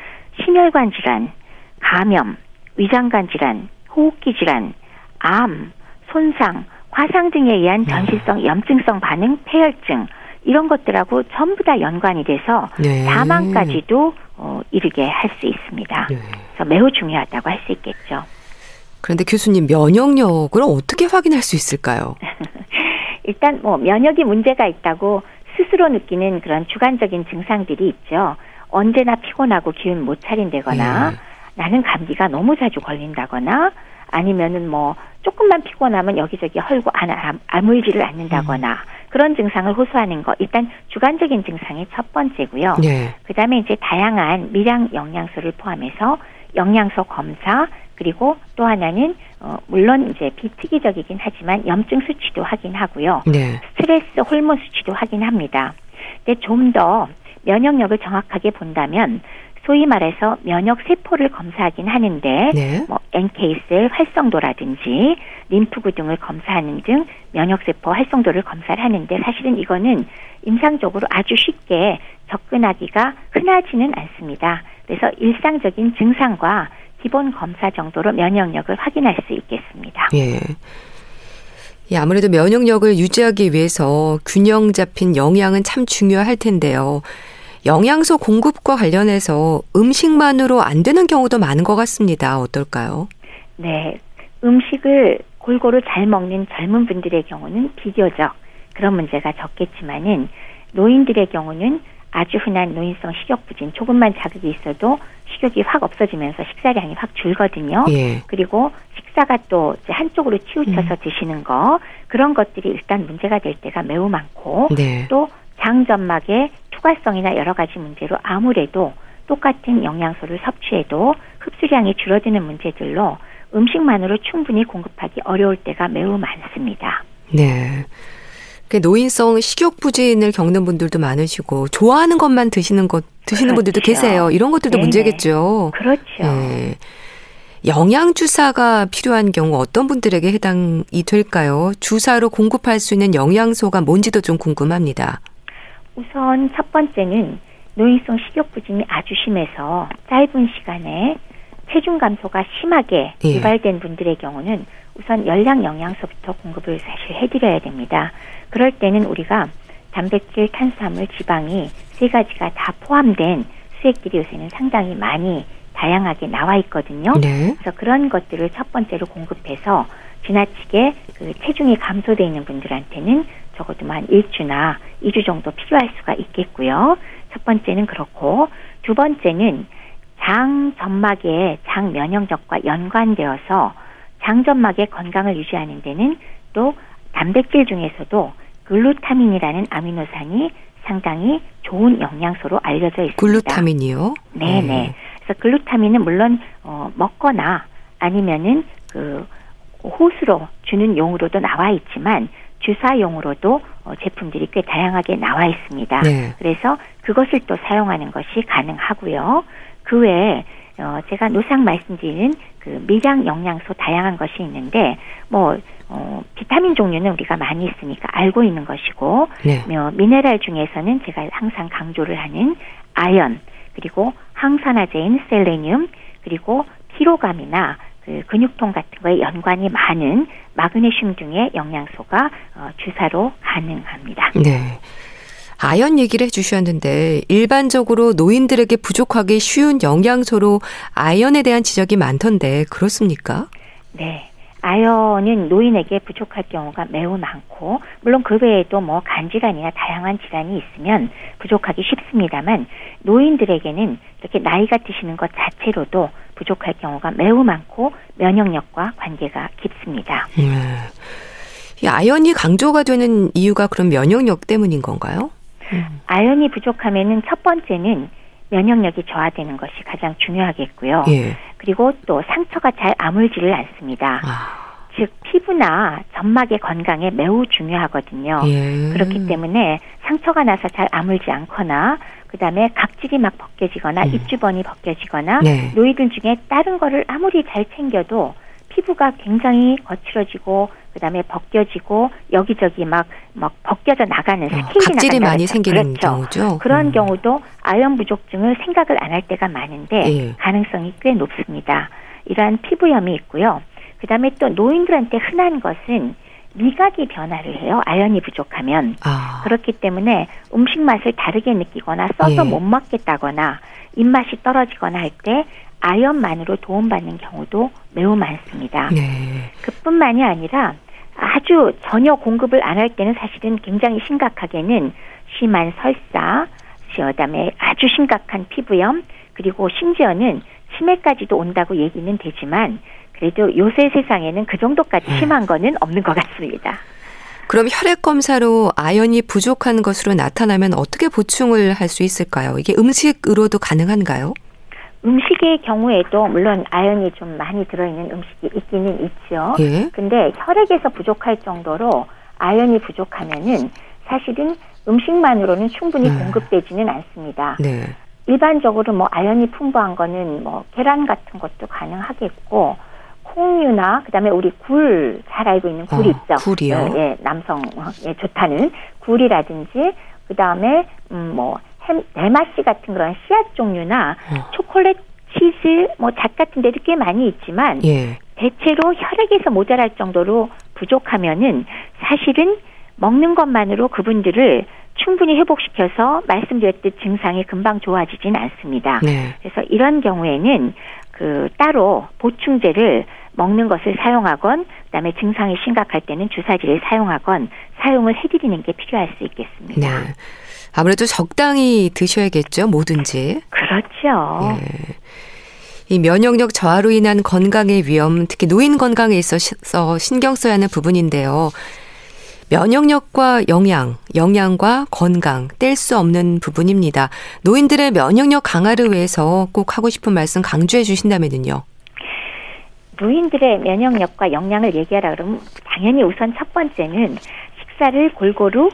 심혈관 질환, 감염, 위장관 질환, 호흡기 질환, 암, 손상, 화상 등에 의한 전신성 염증성 반응, 폐혈증 이런 것들하고 전부 다 연관이 돼서 네. 사망까지도 어, 이르게 할 수 있습니다. 네. 그래서 매우 중요하다고 할 수 있겠죠. 그런데 교수님 면역력을 어떻게 확인할 수 있을까요? 일단 뭐 면역이 문제가 있다고 스스로 느끼는 그런 주관적인 증상들이 있죠. 언제나 피곤하고 기운 못 차린다거나 예. 나는 감기가 너무 자주 걸린다거나 아니면은 뭐 조금만 피곤하면 여기저기 헐고 안, 안- 아물지를 않는다거나 그런 증상을 호소하는 거 일단 주관적인 증상이 첫 번째고요. 네. 그다음에 이제 다양한 미량 영양소를 포함해서 영양소 검사 그리고 또 하나는 어 물론 이제 비특이적이긴 하지만 염증 수치도 확인하고요. 네. 스트레스 호르몬 수치도 확인합니다. 근데 좀 더 면역력을 정확하게 본다면 소위 말해서 면역 세포를 검사하긴 하는데 네. 뭐 NK셀 활성도라든지 림프구 등을 검사하는 등 면역 세포 활성도를 검사를 하는데 사실은 이거는 임상적으로 아주 쉽게 접근하기가 흔하지는 않습니다. 그래서 일상적인 증상과 기본 검사 정도로 면역력을 확인할 수 있겠습니다. 예. 예, 아무래도 면역력을 유지하기 위해서 균형 잡힌 영양은 참 중요할 텐데요. 영양소 공급과 관련해서 음식만으로 안 되는 경우도 많은 것 같습니다. 어떨까요? 네. 음식을 골고루 잘 먹는 젊은 분들의 경우는 비교적 그런 문제가 적겠지만은 노인들의 경우는 아주 흔한 노인성 식욕 부진 조금만 자극이 있어도 식욕이 확 없어지면서 식사량이 확 줄거든요. 예. 그리고 식사가 또 한쪽으로 치우쳐서 드시는 거 그런 것들이 일단 문제가 될 때가 매우 많고 네. 또 장점막의 투과성이나 여러 가지 문제로 아무래도 똑같은 영양소를 섭취해도 흡수량이 줄어드는 문제들로 음식만으로 충분히 공급하기 어려울 때가 매우 많습니다. 네. 그 노인성 식욕 부진을 겪는 분들도 많으시고 좋아하는 것만 드시는 것 드시는 그렇죠. 분들도 계세요. 이런 것들도 네네. 문제겠죠. 그렇죠. 네. 영양 주사가 필요한 경우 어떤 분들에게 해당이 될까요? 주사로 공급할 수 있는 영양소가 뭔지도 좀 궁금합니다. 우선 첫 번째는 노인성 식욕 부진이 아주 심해서 짧은 시간에 체중 감소가 심하게 예. 유발된 분들의 경우는 우선 열량 영양소부터 공급을 사실 해드려야 됩니다. 그럴 때는 우리가 단백질, 탄수화물, 지방이 세 가지가 다 포함된 수액들이 요새는 상당히 많이 다양하게 나와 있거든요. 네. 그래서 그런 것들을 첫 번째로 공급해서 지나치게 그 체중이 감소돼 있는 분들한테는 적어도 한 1주나 2주 정도 필요할 수가 있겠고요. 첫 번째는 그렇고 두 번째는 장 점막의 장 면역력과 연관되어서 장 점막의 건강을 유지하는 데는 또 단백질 중에서도 글루타민이라는 아미노산이 상당히 좋은 영양소로 알려져 있습니다. 글루타민이요? 네네. 네. 그래서 글루타민은 물론 어, 먹거나 아니면은 그 호수로 주는 용으로도 나와 있지만 주사용으로도 어, 제품들이 꽤 다양하게 나와 있습니다. 네. 그래서 그것을 또 사용하는 것이 가능하고요. 그 외에 어, 제가 노상 말씀드리는 그 미량 영양소 다양한 것이 있는데 뭐 어, 비타민 종류는 우리가 많이 있으니까 알고 있는 것이고 네. 어, 미네랄 중에서는 제가 항상 강조를 하는 아연 그리고 항산화제인 셀레늄 그리고 피로감이나 그 근육통 같은 거에 연관이 많은 마그네슘 등의 영양소가 어, 주사로 가능합니다. 네. 아연 얘기를 해주셨는데 일반적으로 노인들에게 부족하기 쉬운 영양소로 아연에 대한 지적이 많던데 그렇습니까? 네. 아연은 노인에게 부족할 경우가 매우 많고 물론 그 외에도 뭐 간질환이나 다양한 질환이 있으면 부족하기 쉽습니다만 노인들에게는 이렇게 나이가 드시는 것 자체로도 부족할 경우가 매우 많고 면역력과 관계가 깊습니다. 네. 이 아연이 강조가 되는 이유가 그럼 면역력 때문인 건가요? 음. 아연이 부족하면은 첫 번째는 면역력이 저하되는 것이 가장 중요하겠고요. 예. 그리고 또 상처가 잘 아물지를 않습니다. 아. 즉 피부나 점막의 건강에 매우 중요하거든요. 예. 그렇기 때문에 상처가 나서 잘 아물지 않거나 그다음에 각질이 막 벗겨지거나 음. 입주번이 벗겨지거나 네. 노이들 중에 다른 거를 아무리 잘 챙겨도 피부가 굉장히 거칠어지고 그다음에 벗겨지고 여기저기 막 막 벗겨져 나가는 어, 스케일이 각질이 많이 생기는 그렇죠. 경우죠. 그런 음. 경우도 아연 부족증을 생각을 안 할 때가 많은데 예. 가능성이 꽤 높습니다. 이러한 피부염이 있고요. 그다음에 또 노인들한테 흔한 것은 미각이 변화를 해요. 아연이 부족하면. 아. 그렇기 때문에 음식 맛을 다르게 느끼거나 써서 예. 못 먹겠다거나 입맛이 떨어지거나 할 때 아연만으로 도움받는 경우도 매우 많습니다. 네. 그뿐만이 아니라 아주 전혀 공급을 안 할 때는 사실은 굉장히 심각하게는 심한 설사, 그다음에 아주 심각한 피부염, 그리고 심지어는 치매까지도 온다고 얘기는 되지만 그래도 요새 세상에는 그 정도까지 네. 심한 거는 없는 것 같습니다. 그럼 혈액 검사로 아연이 부족한 것으로 나타나면 어떻게 보충을 할 수 있을까요? 이게 음식으로도 가능한가요? 음식의 경우에도 물론 아연이 좀 많이 들어있는 음식이 있기는 있죠. 예. 근데 혈액에서 부족할 정도로 아연이 부족하면은 사실은 음식만으로는 충분히 음. 공급되지는 않습니다. 네. 일반적으로 뭐 아연이 풍부한 거는 뭐 계란 같은 것도 가능하겠고 콩류나 그다음에 우리 굴 잘 알고 있는 굴 어, 있죠. 굴이요. 예, 예 남성에 좋다는 굴이라든지 그다음에 음 뭐 대마씨 같은 그런 씨앗 종류나 어. 초콜릿 치즈 뭐 잣 같은 데도 꽤 많이 있지만 예. 대체로 혈액에서 모자랄 정도로 부족하면은 사실은 먹는 것만으로 그분들을 충분히 회복시켜서 말씀드렸듯 증상이 금방 좋아지진 않습니다. 네. 그래서 이런 경우에는 그 따로 보충제를 먹는 것을 사용하건 그다음에 증상이 심각할 때는 주사제를 사용하건 사용을 해드리는 게 필요할 수 있겠습니다. 네. 아무래도 적당히 드셔야겠죠, 뭐든지. 그렇죠. 예. 이 면역력 저하로 인한 건강의 위험, 특히 노인 건강에 있어서 신경 써야 하는 부분인데요. 면역력과 영양, 영양과 건강 뗄 수 없는 부분입니다. 노인들의 면역력 강화를 위해서 꼭 하고 싶은 말씀 강조해 주신다면요. 노인들의 면역력과 영양을 얘기하라 그러면 당연히 우선 첫 번째는 식사를 골고루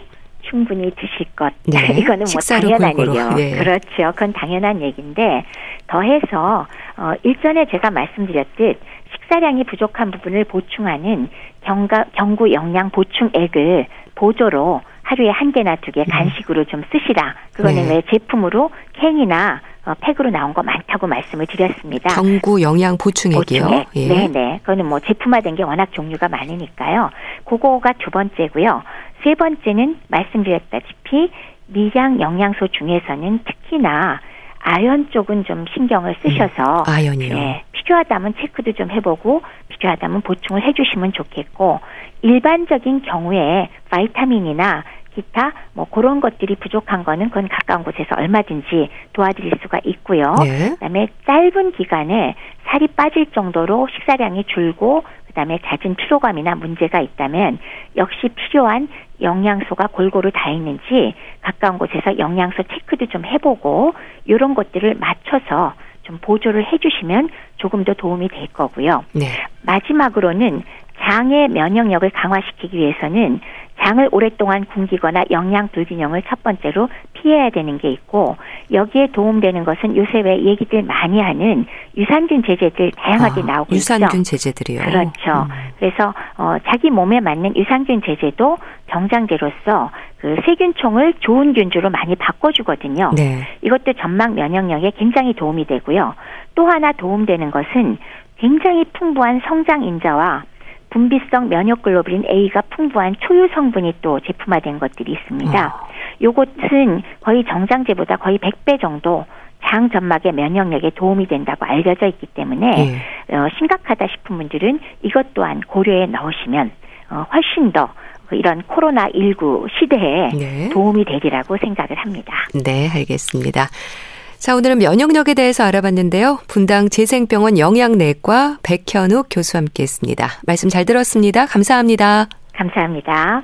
충분히 드실 것. 네, 이거는 뭐 당연한 얘기요. 네. 그렇죠. 그건 당연한 얘기인데 더해서 어, 일전에 제가 말씀드렸듯 식사량이 부족한 부분을 보충하는 경가, 경구 영양 보충액을 보조로 하루에 한 개나 두개 네. 간식으로 좀 쓰시라. 그거는 네. 왜 제품으로 캔이나 어, 팩으로 나온 거 많다고 말씀을 드렸습니다. 경구 영양 보충액이요. 보충액. 예. 네네. 그거는 뭐 제품화된 게 워낙 종류가 많으니까요. 그거가 두 번째고요. 세 번째는 말씀드렸다시피 미량 영양소 중에서는 특히나 아연 쪽은 좀 신경을 쓰셔서 음, 아연이요. 네, 필요하다면 체크도 좀 해보고 필요하다면 보충을 해주시면 좋겠고 일반적인 경우에 바이타민이나 기타 뭐 그런 것들이 부족한 거는 그건 가까운 곳에서 얼마든지 도와드릴 수가 있고요. 네. 그다음에 짧은 기간에 살이 빠질 정도로 식사량이 줄고 그다음에 잦은 피로감이나 문제가 있다면 역시 필요한 영양소가 골고루 다 있는지 가까운 곳에서 영양소 체크도 좀 해보고 이런 것들을 맞춰서 좀 보조를 해주시면 조금 더 도움이 될 거고요. 네. 마지막으로는 장의 면역력을 강화시키기 위해서는 장을 오랫동안 굶기거나 영양 불균형을 첫 번째로 피해야 되는 게 있고 여기에 도움되는 것은 요새 왜 얘기들 많이 하는 유산균 제제들 다양하게 아, 나오고 유산균 있죠. 제제들이요. 그렇죠. 음. 그래서 어, 자기 몸에 맞는 유산균 제제도 정장제로서 그 세균총을 좋은 균주로 많이 바꿔주거든요. 네. 이것도 전막 면역력에 굉장히 도움이 되고요. 또 하나 도움되는 것은 굉장히 풍부한 성장 인자와 분비성 면역글로불린 A가 풍부한 초유 성분이 또 제품화된 것들이 있습니다. 어. 요것은 거의 정장제보다 거의 100배 정도 장 점막의 면역력에 도움이 된다고 알려져 있기 때문에 네. 어, 심각하다 싶은 분들은 이것 또한 고려에 넣으시면 어, 훨씬 더 이런 코로나 19 시대에 네. 도움이 되리라고 생각을 합니다. 네, 알겠습니다. 자, 오늘은 면역력에 대해서 알아봤는데요. 분당 재생병원 영양내과 백현욱 교수와 함께 했습니다. 말씀 잘 들었습니다. 감사합니다. 감사합니다.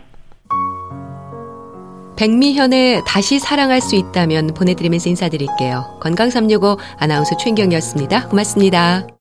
백미현의 다시 사랑할 수 있다면 보내드리면서 인사드릴게요. 건강365 아나운서 최인경이었습니다. 고맙습니다.